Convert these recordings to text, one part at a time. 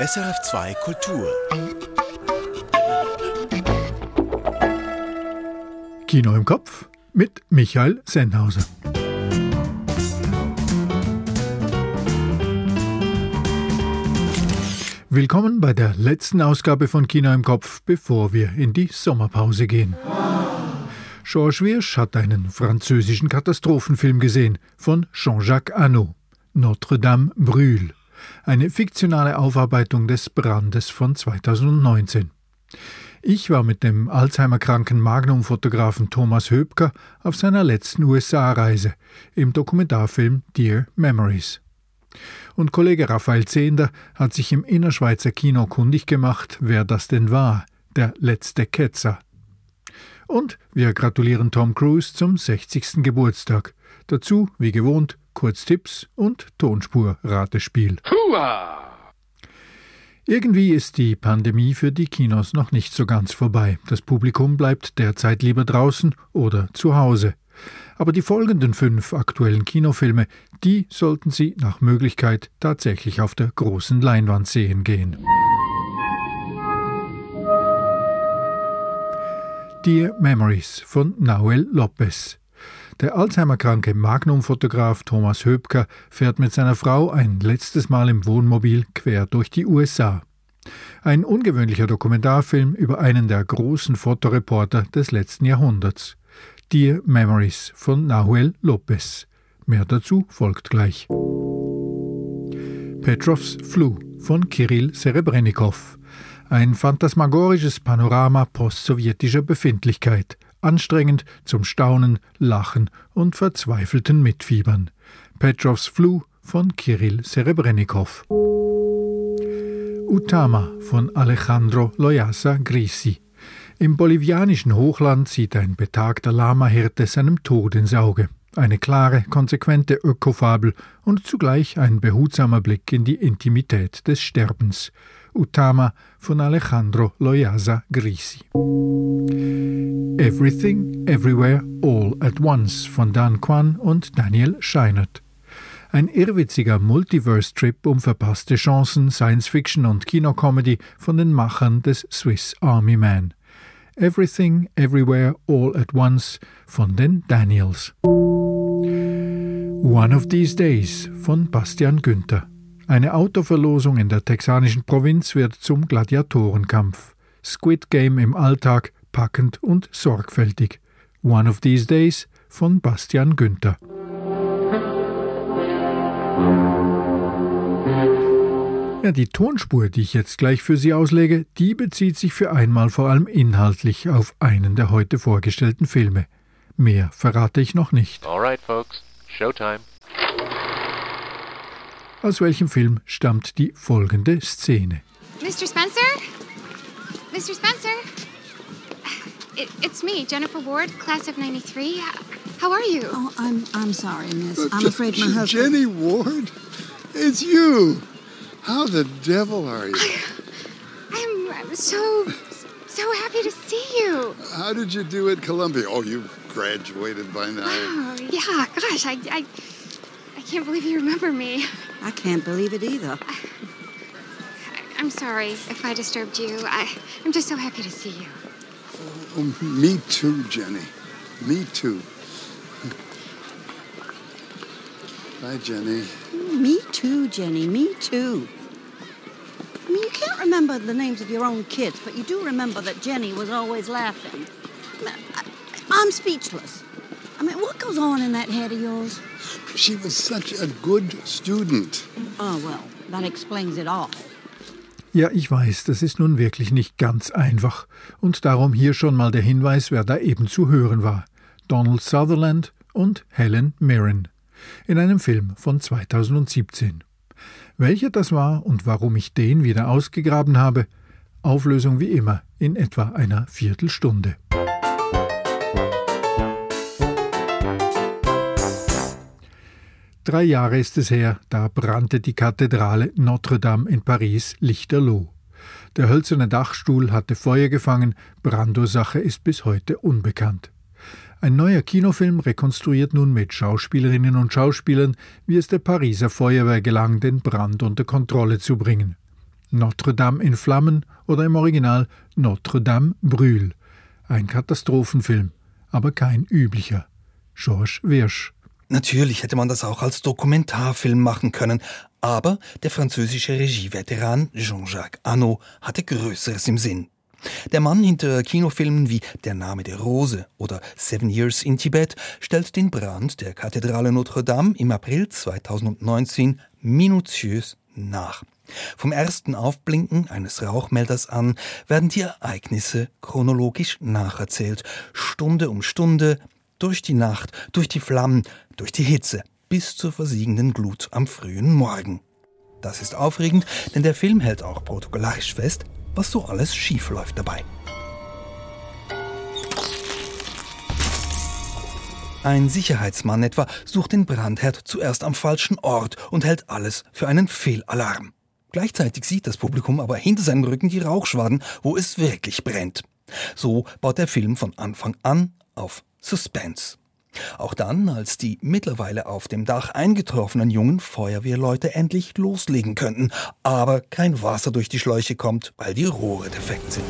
SRF2 Kultur. Kino im Kopf mit Michael Sennhauser. Willkommen bei der letzten Ausgabe von Kino im Kopf, bevor wir in die Sommerpause gehen. Georges Wirsch hat einen französischen Katastrophenfilm gesehen von Jean-Jacques Annaud, Notre-Dame brûle, eine fiktionale Aufarbeitung des Brandes von 2019. Ich war mit dem Alzheimer-kranken Magnum-Fotografen Thomas Höpker auf seiner letzten USA-Reise im Dokumentarfilm Dear Memories. Und Kollege Raphael Zehnder hat sich im Innerschweizer Kino kundig gemacht, wer das denn war, der letzte Ketzer. Und wir gratulieren Tom Cruise zum 60. Geburtstag. Dazu, wie gewohnt, Kurztipps und Tonspur-Ratespiel. Irgendwie ist die Pandemie für die Kinos noch nicht so ganz vorbei. Das Publikum bleibt derzeit lieber draußen oder zu Hause. Aber die folgenden fünf aktuellen Kinofilme, die sollten Sie nach Möglichkeit tatsächlich auf der großen Leinwand sehen gehen. Dear Memories von Noel Lopez. Der Alzheimer-kranke Magnum-Fotograf Thomas Höpker fährt mit seiner Frau ein letztes Mal im Wohnmobil quer durch die USA. Ein ungewöhnlicher Dokumentarfilm über einen der großen Fotoreporter des letzten Jahrhunderts. Dear Memories von Nahuel Lopez. Mehr dazu folgt gleich. Petrovs Flu von Kirill Serebrennikov. Ein phantasmagorisches Panorama postsowjetischer Befindlichkeit, anstrengend zum Staunen, Lachen und verzweifelten Mitfiebern. Petrovs Flu von Kirill Serebrennikov. Utama von Alejandro Loyasa Grisi. Im bolivianischen Hochland sieht ein betagter Lama-Hirte seinem Tod ins Auge. Eine klare, konsequente Ökofabel und zugleich ein behutsamer Blick in die Intimität des Sterbens. Utama von Alejandro Loyasa Grisi. Everything, Everywhere, All at Once von Dan Kwan und Daniel Scheinert. Ein irrwitziger Multiverse-Trip um verpasste Chancen, Science-Fiction und Kinocomedy von den Machern des Swiss Army Man. Everything, Everywhere, All at Once von den Daniels. One of These Days von Bastian Günther. Eine Autoverlosung in der texanischen Provinz wird zum Gladiatorenkampf. Squid Game im Alltag, packend und sorgfältig. One of These Days von Bastian Günther. Ja, die Tonspur, die ich jetzt gleich für Sie auslege, die bezieht sich für einmal vor allem inhaltlich auf einen der heute vorgestellten Filme. Mehr verrate ich noch nicht. Alright, folks. Showtime. Aus welchem Film stammt die folgende Szene? Mr. Spencer? Mr. Spencer? It, it's me, Jennifer Ward, class of 93. How are you? Oh, I'm I'm sorry, miss. Uh, I'm afraid my J- husband. Jenny Ward? It's you. How the devil are you? I'm, I'm so, so happy to see you. How did you do at Columbia? Oh, you graduated by now. Oh, yeah, gosh, I, I, I can't believe you remember me. I can't believe it either. I'm sorry if I disturbed you. I, I'm just so happy to see you. Oh, me too, Jenny. Me too. Bye, Jenny. Me too, Jenny. Me too. I mean, you can't remember the names of your own kids, but you do remember that Jenny was always laughing. I mean, I, I'm speechless. I mean, what goes on in that head of yours? She was such a good student. Oh, well, that explains it all. Ja, ich weiß, das ist nun wirklich nicht ganz einfach. Und darum hier schon mal der Hinweis, wer da eben zu hören war. Donald Sutherland und Helen Mirren. In einem Film von 2017. Welcher das war und warum ich den wieder ausgegraben habe, Auflösung wie immer in etwa einer Viertelstunde. Drei Jahre ist es her, da brannte die Kathedrale Notre Dame in Paris lichterloh. Der hölzerne Dachstuhl hatte Feuer gefangen, Brandursache ist bis heute unbekannt. Ein neuer Kinofilm rekonstruiert nun mit Schauspielerinnen und Schauspielern, wie es der Pariser Feuerwehr gelang, den Brand unter Kontrolle zu bringen. Notre Dame in Flammen oder im Original Notre Dame brûle. Ein Katastrophenfilm, aber kein üblicher. Georges Wirsch. Natürlich hätte man das auch als Dokumentarfilm machen können, aber der französische Regieveteran Jean-Jacques Annaud hatte Größeres im Sinn. Der Mann hinter Kinofilmen wie Der Name der Rose oder Seven Years in Tibet stellt den Brand der Kathedrale Notre Dame im April 2019 minutiös nach. Vom ersten Aufblinken eines Rauchmelders an werden die Ereignisse chronologisch nacherzählt, Stunde um Stunde, durch die Nacht, durch die Flammen, durch die Hitze, bis zur versiegenden Glut am frühen Morgen. Das ist aufregend, denn der Film hält auch protokollarisch fest, was so alles schief läuft dabei. Ein Sicherheitsmann etwa sucht den Brandherd zuerst am falschen Ort und hält alles für einen Fehlalarm. Gleichzeitig sieht das Publikum aber hinter seinem Rücken die Rauchschwaden, wo es wirklich brennt. So baut der Film von Anfang an auf Suspense. Auch dann, als die mittlerweile auf dem Dach eingetroffenen jungen Feuerwehrleute endlich loslegen könnten, aber kein Wasser durch die Schläuche kommt, weil die Rohre defekt sind.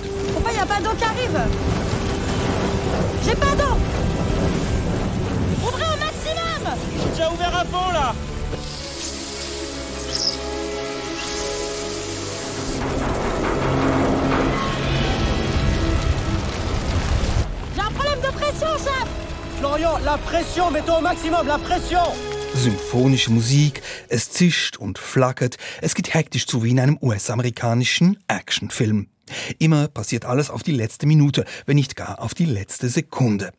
J'ai un problème de pression, chef Florian, la Pression, mets-toi au Maximum, la Pression Symphonische Musik, es zischt und flackert, es geht hektisch zu wie in einem US-amerikanischen Actionfilm. Immer passiert alles auf die letzte Minute, wenn nicht gar auf die letzte Sekunde.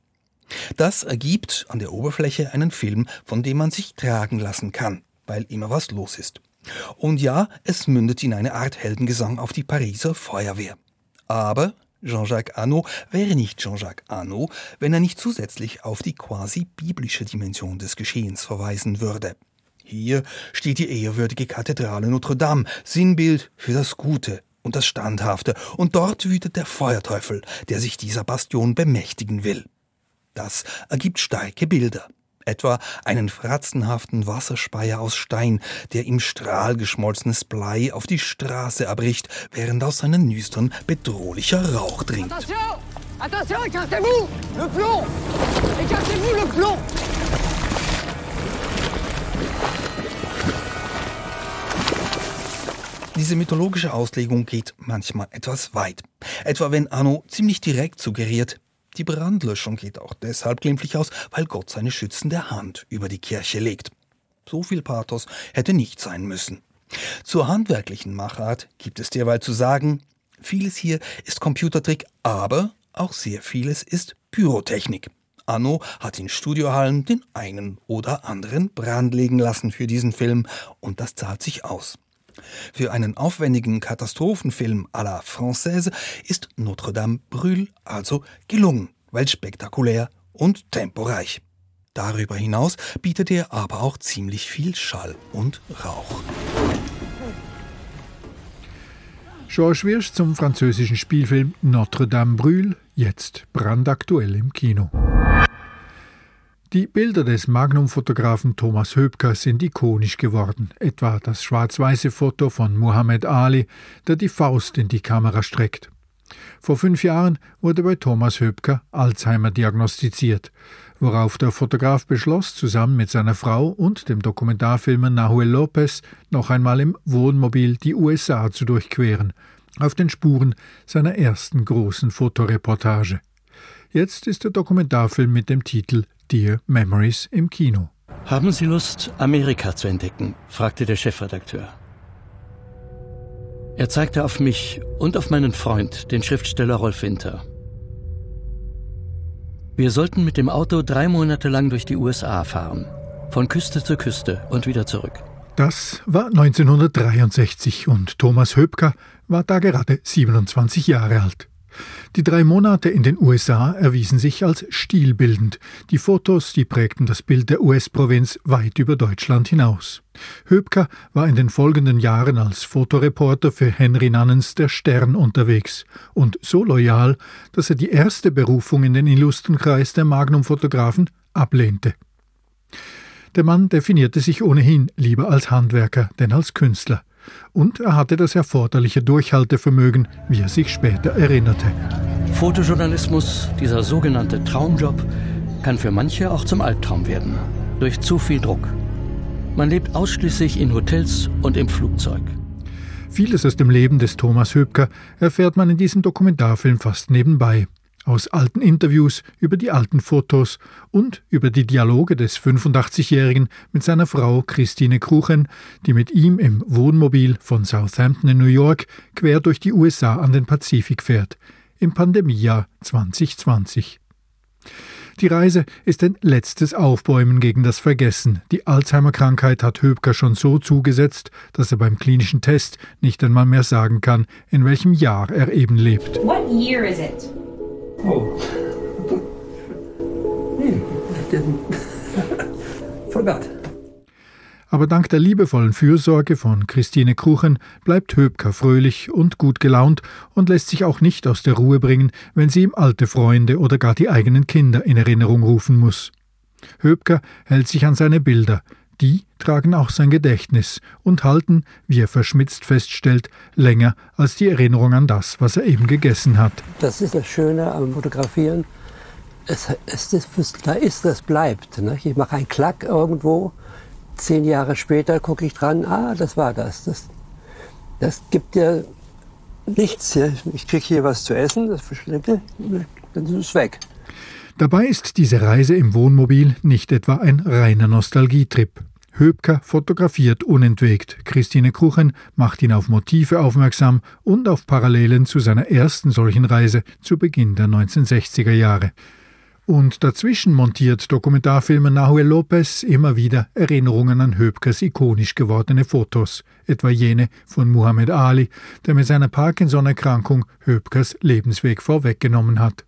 Das ergibt an der Oberfläche einen Film, von dem man sich tragen lassen kann, weil immer was los ist. Und ja, es mündet in eine Art Heldengesang auf die Pariser Feuerwehr. Aber Jean-Jacques Annaud wäre nicht Jean-Jacques Annaud, wenn er nicht zusätzlich auf die quasi biblische Dimension des Geschehens verweisen würde. Hier steht die ehrwürdige Kathedrale Notre Dame, Sinnbild für das Gute und das Standhafte, und dort wütet der Feuerteufel, der sich dieser Bastion bemächtigen will. Das ergibt starke Bilder. Etwa einen fratzenhaften Wasserspeier aus Stein, der im Strahl geschmolzenes Blei auf die Straße erbricht, während aus seinen Nüstern bedrohlicher Rauch dringt. Attention Attention, écartez-vous Le plomb Écartez-vous le plomb Diese mythologische Auslegung geht manchmal etwas weit. Etwa wenn Anno ziemlich direkt suggeriert, die Brandlöschung geht auch deshalb glimpflich aus, weil Gott seine schützende Hand über die Kirche legt. So viel Pathos hätte nicht sein müssen. Zur handwerklichen Machart gibt es derweil zu sagen, vieles hier ist Computertrick, aber auch sehr vieles ist Pyrotechnik. Anno hat in Studiohallen den einen oder anderen Brand legen lassen für diesen Film und das zahlt sich aus. Für einen aufwendigen Katastrophenfilm à la Française ist Notre Dame brûle also gelungen, weil spektakulär und temporeich. Darüber hinaus bietet er aber auch ziemlich viel Schall und Rauch. Georges Wirsch zum französischen Spielfilm Notre Dame brûle, jetzt brandaktuell im Kino. Die Bilder des Magnum-Fotografen Thomas Höpker sind ikonisch geworden, etwa das schwarz-weiße Foto von Muhammad Ali, der die Faust in die Kamera streckt. Vor fünf Jahren wurde bei Thomas Höpker Alzheimer diagnostiziert, worauf der Fotograf beschloss, zusammen mit seiner Frau und dem Dokumentarfilmer Nahuel Lopez noch einmal im Wohnmobil die USA zu durchqueren, auf den Spuren seiner ersten großen Fotoreportage. Jetzt ist der Dokumentarfilm mit dem Titel Dear Memories im Kino. Haben Sie Lust, Amerika zu entdecken? fragte der Chefredakteur. Er zeigte auf mich und auf meinen Freund, den Schriftsteller Rolf Winter. Wir sollten mit dem Auto drei Monate lang durch die USA fahren, von Küste zu Küste und wieder zurück. Das war 1963 und Thomas Höpker war da gerade 27 Jahre alt. Die drei Monate in den USA erwiesen sich als stilbildend. Die Fotos, die prägten das Bild der US-Provinz weit über Deutschland hinaus. Höpker war in den folgenden Jahren als Fotoreporter für Henry Nannens Der Stern unterwegs und so loyal, dass er die erste Berufung in den illustren Kreis der Magnum-Fotografen ablehnte. Der Mann definierte sich ohnehin lieber als Handwerker denn als Künstler. Und er hatte das erforderliche Durchhaltevermögen, wie er sich später erinnerte. Fotojournalismus, dieser sogenannte Traumjob, kann für manche auch zum Albtraum werden. Durch zu viel Druck. Man lebt ausschließlich in Hotels und im Flugzeug. Vieles aus dem Leben des Thomas Höpker erfährt man in diesem Dokumentarfilm fast nebenbei. Aus alten Interviews über die alten Fotos und über die Dialoge des 85-Jährigen mit seiner Frau Christine Kruchen, die mit ihm im Wohnmobil von Southampton in New York quer durch die USA an den Pazifik fährt, im Pandemiejahr 2020. Die Reise ist ein letztes Aufbäumen gegen das Vergessen. Die Alzheimer-Krankheit hat Höbker schon so zugesetzt, dass er beim klinischen Test nicht einmal mehr sagen kann, in welchem Jahr er eben lebt. What year is it? Oh. Forgot. Aber dank der liebevollen Fürsorge von Christine Kruchen bleibt Höbker fröhlich und gut gelaunt und lässt sich auch nicht aus der Ruhe bringen, wenn sie ihm alte Freunde oder gar die eigenen Kinder in Erinnerung rufen muss. Höbker hält sich an seine Bilder, die tragen auch sein Gedächtnis und halten, wie er verschmitzt feststellt, länger als die Erinnerung an das, was er eben gegessen hat. Das ist das Schöne am Fotografieren. Es, es, es da ist, das bleibt. Ne? Ich mache einen Klack irgendwo, zehn Jahre später gucke ich dran, ah, das war das. Das, das gibt ja nichts. Ich kriege hier was zu essen, das verschnitte, dann ist es weg. Dabei ist diese Reise im Wohnmobil nicht etwa ein reiner Nostalgietrip. Höbker fotografiert unentwegt. Christine Kruchen macht ihn auf Motive aufmerksam und auf Parallelen zu seiner ersten solchen Reise zu Beginn der 1960er Jahre. Und dazwischen montiert Dokumentarfilmer Nahuel Lopez immer wieder Erinnerungen an Höbkers ikonisch gewordene Fotos, etwa jene von Muhammad Ali, der mit seiner Parkinson-Erkrankung Höbkers Lebensweg vorweggenommen hat.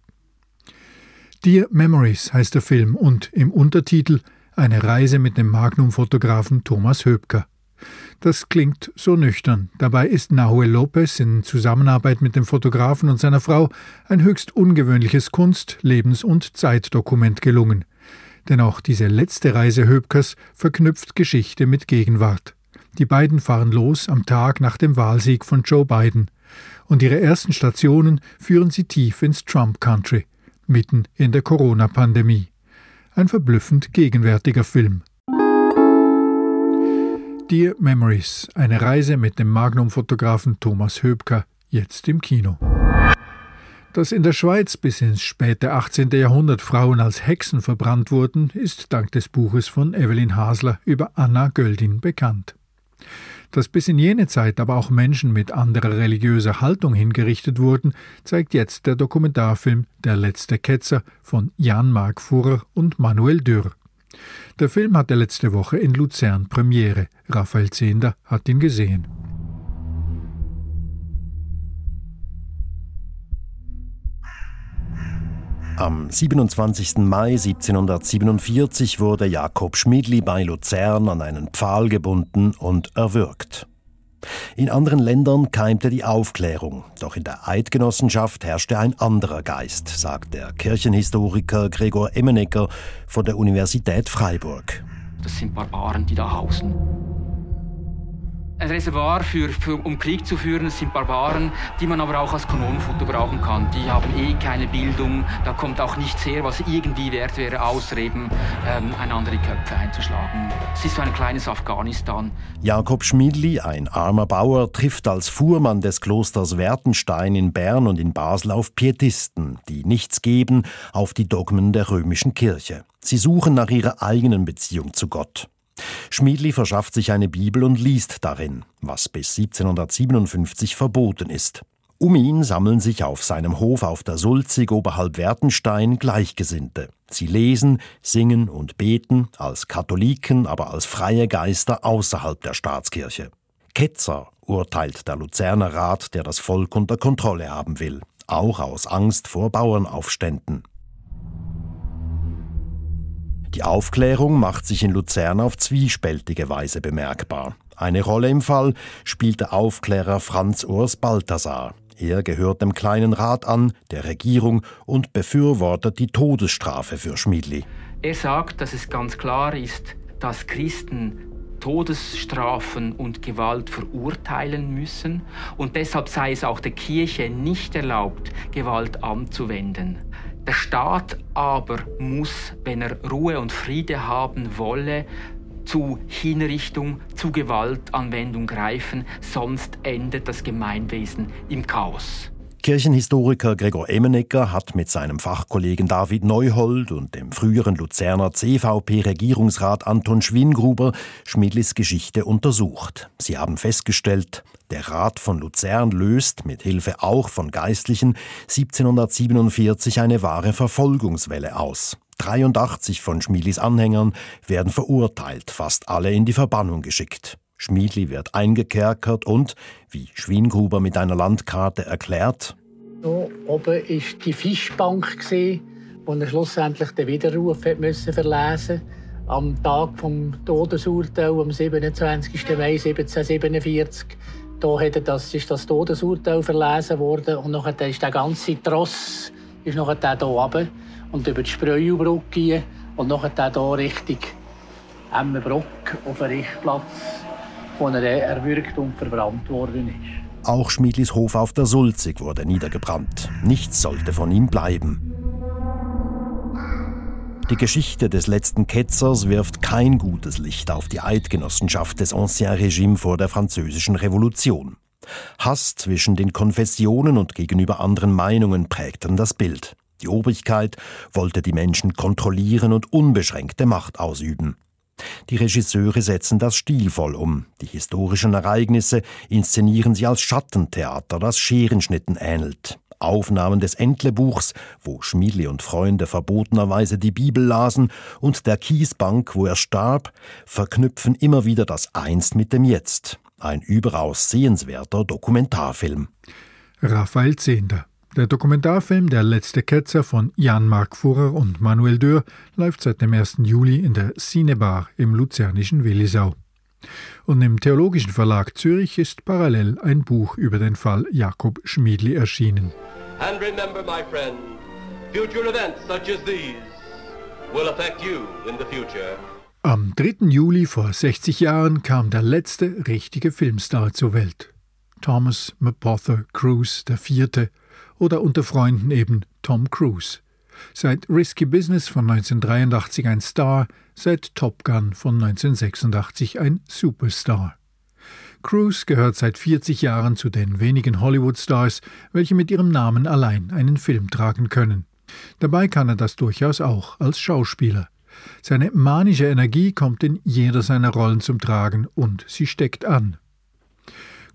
Dear Memories heißt der Film und im Untertitel eine Reise mit dem Magnum-Fotografen Thomas Höbker. Das klingt so nüchtern. Dabei ist Nahuel Lopez in Zusammenarbeit mit dem Fotografen und seiner Frau ein höchst ungewöhnliches Kunst-, Lebens- und Zeitdokument gelungen. Denn auch diese letzte Reise Höbkers verknüpft Geschichte mit Gegenwart. Die beiden fahren los am Tag nach dem Wahlsieg von Joe Biden. Und ihre ersten Stationen führen sie tief ins Trump Country, mitten in der Corona-Pandemie ein verblüffend gegenwärtiger Film. Dear Memories, eine Reise mit dem Magnum-Fotografen Thomas Höbker, jetzt im Kino. Dass in der Schweiz bis ins späte 18. Jahrhundert Frauen als Hexen verbrannt wurden, ist dank des Buches von Evelyn Hasler über Anna Göldin bekannt. Dass bis in jene Zeit aber auch Menschen mit anderer religiöser Haltung hingerichtet wurden, zeigt jetzt der Dokumentarfilm Der letzte Ketzer von Jan-Marc Furrer und Manuel Dürr. Der Film hatte letzte Woche in Luzern Premiere. Raphael Zehnder hat ihn gesehen. Am 27. Mai 1747 wurde Jakob Schmidli bei Luzern an einen Pfahl gebunden und erwürgt. In anderen Ländern keimte die Aufklärung, doch in der Eidgenossenschaft herrschte ein anderer Geist, sagt der Kirchenhistoriker Gregor Emmenegger von der Universität Freiburg. Das sind Barbaren, die da hausen ein Reservoir, für, für, um Krieg zu führen. Es sind Barbaren, die man aber auch als Kanonenfutter brauchen kann. Die haben eh keine Bildung. Da kommt auch nichts her, was irgendwie wert wäre, außer eben ähm, einander die Köpfe einzuschlagen. Es ist so ein kleines Afghanistan. Jakob Schmidli, ein armer Bauer, trifft als Fuhrmann des Klosters Wertenstein in Bern und in Basel auf Pietisten, die nichts geben auf die Dogmen der römischen Kirche. Sie suchen nach ihrer eigenen Beziehung zu Gott. Schmiedli verschafft sich eine Bibel und liest darin, was bis 1757 verboten ist. Um ihn sammeln sich auf seinem Hof auf der Sulzig oberhalb Wertenstein Gleichgesinnte. Sie lesen, singen und beten, als Katholiken, aber als freie Geister außerhalb der Staatskirche. Ketzer, urteilt der Luzerner Rat, der das Volk unter Kontrolle haben will, auch aus Angst vor Bauernaufständen. Die Aufklärung macht sich in Luzern auf zwiespältige Weise bemerkbar. Eine Rolle im Fall spielt der Aufklärer Franz Urs Balthasar. Er gehört dem kleinen Rat an, der Regierung und befürwortet die Todesstrafe für Schmiedli. Er sagt, dass es ganz klar ist, dass Christen Todesstrafen und Gewalt verurteilen müssen und deshalb sei es auch der Kirche nicht erlaubt, Gewalt anzuwenden. Der Staat aber muss, wenn er Ruhe und Friede haben wolle, zu Hinrichtung, zu Gewaltanwendung greifen, sonst endet das Gemeinwesen im Chaos. Kirchenhistoriker Gregor Emenegger hat mit seinem Fachkollegen David Neuhold und dem früheren Luzerner CVP-Regierungsrat Anton Schwingruber Schmidlis Geschichte untersucht. Sie haben festgestellt, der Rat von Luzern löst, mit Hilfe auch von Geistlichen, 1747 eine wahre Verfolgungswelle aus. 83 von Schmidlis Anhängern werden verurteilt, fast alle in die Verbannung geschickt. Schmiedli wird eingekerkert und, wie Schwiengruber mit einer Landkarte erklärt, da oben war die Fischbank, wo er schlussendlich den Widerruf müssen verlesen Am Tag des Todesurteils, am 27. Mai 1747, da hat das, ist das Todesurteil verlesen worden und nachher ist der ganze Tross ist nachher hier runter und über die Spreubrücke und nachher hier Richtung Emmenbrock auf den Richtplatz wo er erwürgt und verbrannt worden ist. Auch Schmiedlis Hof auf der Sulzig wurde niedergebrannt. Nichts sollte von ihm bleiben. Die Geschichte des letzten Ketzers wirft kein gutes Licht auf die Eidgenossenschaft des Ancien Regime vor der französischen Revolution. Hass zwischen den Konfessionen und gegenüber anderen Meinungen prägten das Bild. Die Obrigkeit wollte die Menschen kontrollieren und unbeschränkte Macht ausüben. Die Regisseure setzen das stilvoll um. Die historischen Ereignisse inszenieren sie als Schattentheater, das Scherenschnitten ähnelt. Aufnahmen des Entlebuchs, wo Schmiedli und Freunde verbotenerweise die Bibel lasen, und der Kiesbank, wo er starb, verknüpfen immer wieder das Einst mit dem Jetzt. Ein überaus sehenswerter Dokumentarfilm. Raphael Zehnder der Dokumentarfilm Der letzte Ketzer von Jan-Marc Furrer und Manuel Dürr läuft seit dem 1. Juli in der Cinebar im luzernischen Willisau. Und im Theologischen Verlag Zürich ist parallel ein Buch über den Fall Jakob Schmiedli erschienen. And remember, my friend, future events such as these will affect you in the future. Am 3. Juli vor 60 Jahren kam der letzte richtige Filmstar zur Welt. Thomas Mapother Cruise IV., oder unter Freunden eben Tom Cruise. Seit Risky Business von 1983 ein Star, seit Top Gun von 1986 ein Superstar. Cruise gehört seit 40 Jahren zu den wenigen Hollywood-Stars, welche mit ihrem Namen allein einen Film tragen können. Dabei kann er das durchaus auch als Schauspieler. Seine manische Energie kommt in jeder seiner Rollen zum Tragen und sie steckt an.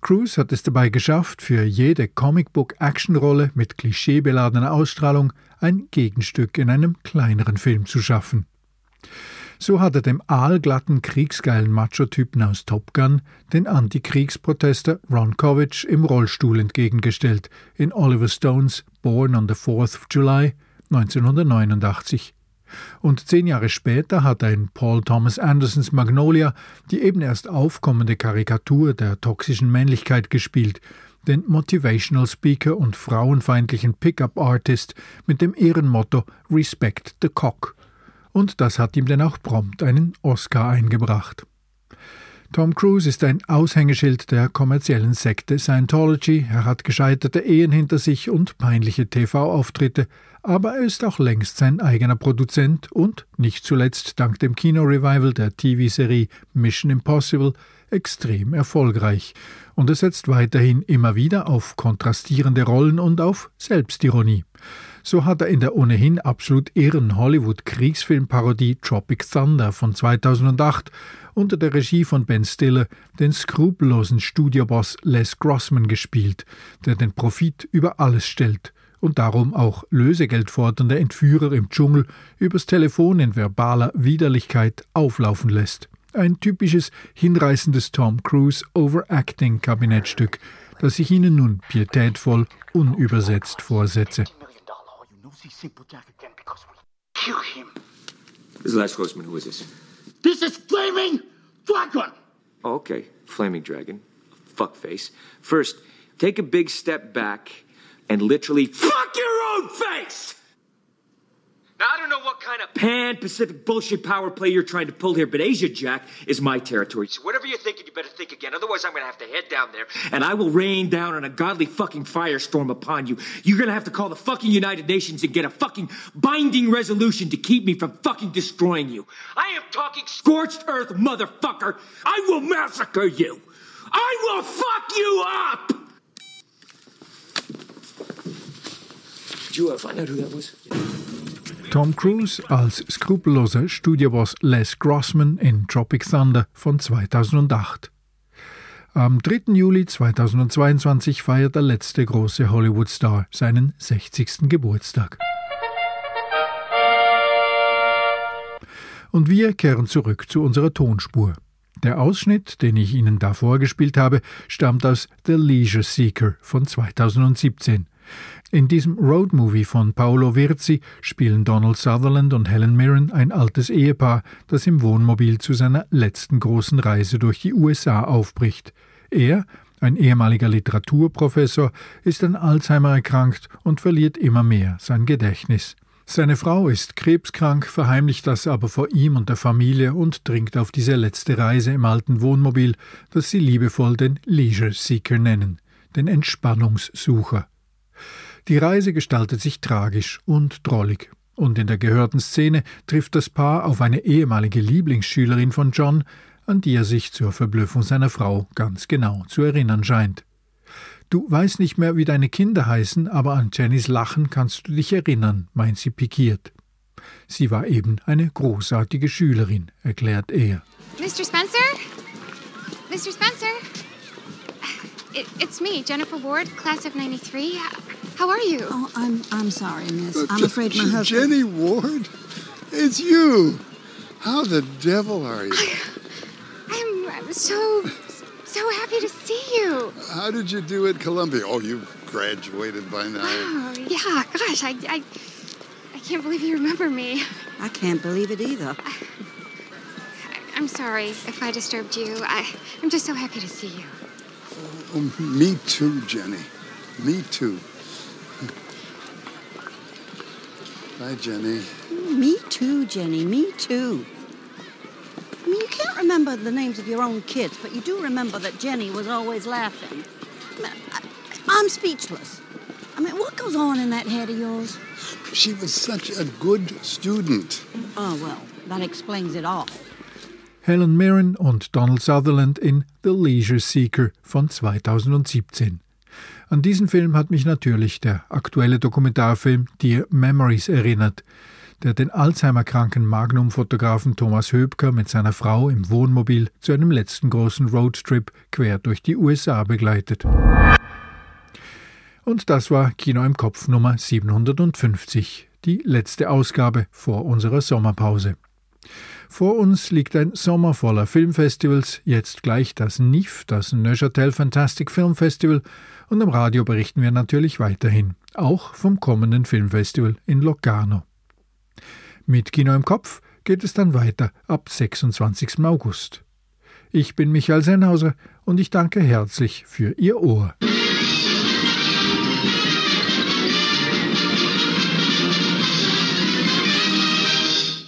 Cruise hat es dabei geschafft, für jede Comicbook-Actionrolle mit klischeebeladener Ausstrahlung ein Gegenstück in einem kleineren Film zu schaffen. So hat er dem aalglatten, kriegsgeilen Macho-Typen aus Top Gun den Antikriegsprotester Ron Kovic im Rollstuhl entgegengestellt in Oliver Stones Born on the 4th of July 1989. Und zehn Jahre später hat er in Paul Thomas Andersons Magnolia die eben erst aufkommende Karikatur der toxischen Männlichkeit gespielt, den Motivational Speaker und frauenfeindlichen Pickup Artist mit dem Ehrenmotto Respect the Cock. Und das hat ihm denn auch prompt einen Oscar eingebracht. Tom Cruise ist ein Aushängeschild der kommerziellen Sekte Scientology. Er hat gescheiterte Ehen hinter sich und peinliche TV-Auftritte, aber er ist auch längst sein eigener Produzent und, nicht zuletzt dank dem Kino-Revival der TV-Serie Mission Impossible, extrem erfolgreich. Und er setzt weiterhin immer wieder auf kontrastierende Rollen und auf Selbstironie. So hat er in der ohnehin absolut irren Hollywood-Kriegsfilmparodie Tropic Thunder von 2008 unter der Regie von Ben Stiller den skrupellosen Studioboss Les Grossman gespielt, der den Profit über alles stellt und darum auch Lösegeld fordernde Entführer im Dschungel übers Telefon in verbaler Widerlichkeit auflaufen lässt. Ein typisches, hinreißendes Tom Cruise Overacting-Kabinettstück, das ich Ihnen nun pietätvoll unübersetzt vorsetze. This is Les Grossman. Who is this? This is Flaming Dragon! Oh, okay. Flaming Dragon. Fuckface. First, take a big step back and literally fuck your own face! Now, I don't know what kind of pan Pacific bullshit power play you're trying to pull here, but Asia Jack is my territory. So whatever you're thinking, you better think again. Otherwise, I'm going to have to head down there and I will rain down on a godly fucking firestorm upon you. You're going to have to call the fucking United Nations and get a fucking binding resolution to keep me from fucking destroying you. I am talking scorched earth, motherfucker. I will massacre you. I will fuck you up. Did you uh, find out who that was? Tom Cruise als skrupelloser Studioboss Les Grossman in Tropic Thunder von 2008. Am 3. Juli 2022 feiert der letzte große Hollywood-Star seinen 60. Geburtstag. Und wir kehren zurück zu unserer Tonspur. Der Ausschnitt, den ich Ihnen da vorgespielt habe, stammt aus The Leisure Seeker von 2017. In diesem Roadmovie von Paolo Virzi spielen Donald Sutherland und Helen Mirren ein altes Ehepaar, das im Wohnmobil zu seiner letzten großen Reise durch die USA aufbricht. Er, ein ehemaliger Literaturprofessor, ist an Alzheimer erkrankt und verliert immer mehr sein Gedächtnis. Seine Frau ist krebskrank, verheimlicht das aber vor ihm und der Familie und dringt auf diese letzte Reise im alten Wohnmobil, das sie liebevoll den Leisure Seeker nennen, den Entspannungssucher. Die Reise gestaltet sich tragisch und drollig. Und in der gehörten Szene trifft das Paar auf eine ehemalige Lieblingsschülerin von John, an die er sich zur Verblüffung seiner Frau ganz genau zu erinnern scheint. Du weißt nicht mehr, wie deine Kinder heißen, aber an Jennys Lachen kannst du dich erinnern, meint sie pikiert. Sie war eben eine großartige Schülerin, erklärt er. Mr. Spencer? Mr. Spencer? It, it's me, Jennifer Ward, class of 93. How are you? Oh, I'm I'm sorry, miss. Uh, I'm afraid my J- husband. Jenny Ward? It's you. How the devil are you? I'm, I'm so, so happy to see you. How did you do at Columbia? Oh, you graduated by now. Oh, yeah, gosh, I, I, I can't believe you remember me. I can't believe it either. I'm sorry if I disturbed you. I, I'm just so happy to see you. Oh, me too, Jenny. Me too. Bye, Jenny. Me too, Jenny. Me too. I mean, you can't remember the names of your own kids, but you do remember that Jenny was always laughing. I mean, I, I'm speechless. I mean, what goes on in that head of yours? She was such a good student. Oh, well, that explains it all. Helen Mirren und Donald Sutherland in The Leisure Seeker von 2017. An diesen Film hat mich natürlich der aktuelle Dokumentarfilm Dear Memories erinnert, der den Alzheimer-kranken Magnum-Fotografen Thomas Höbker mit seiner Frau im Wohnmobil zu einem letzten großen Roadtrip quer durch die USA begleitet. Und das war Kino im Kopf Nummer 750, die letzte Ausgabe vor unserer Sommerpause. Vor uns liegt ein Sommer voller Filmfestivals, jetzt gleich das NIF, das Neuchâtel Fantastic Film Festival, und am Radio berichten wir natürlich weiterhin, auch vom kommenden Filmfestival in Locarno. Mit Kino im Kopf geht es dann weiter ab 26. August. Ich bin Michael Sennhauser und ich danke herzlich für Ihr Ohr.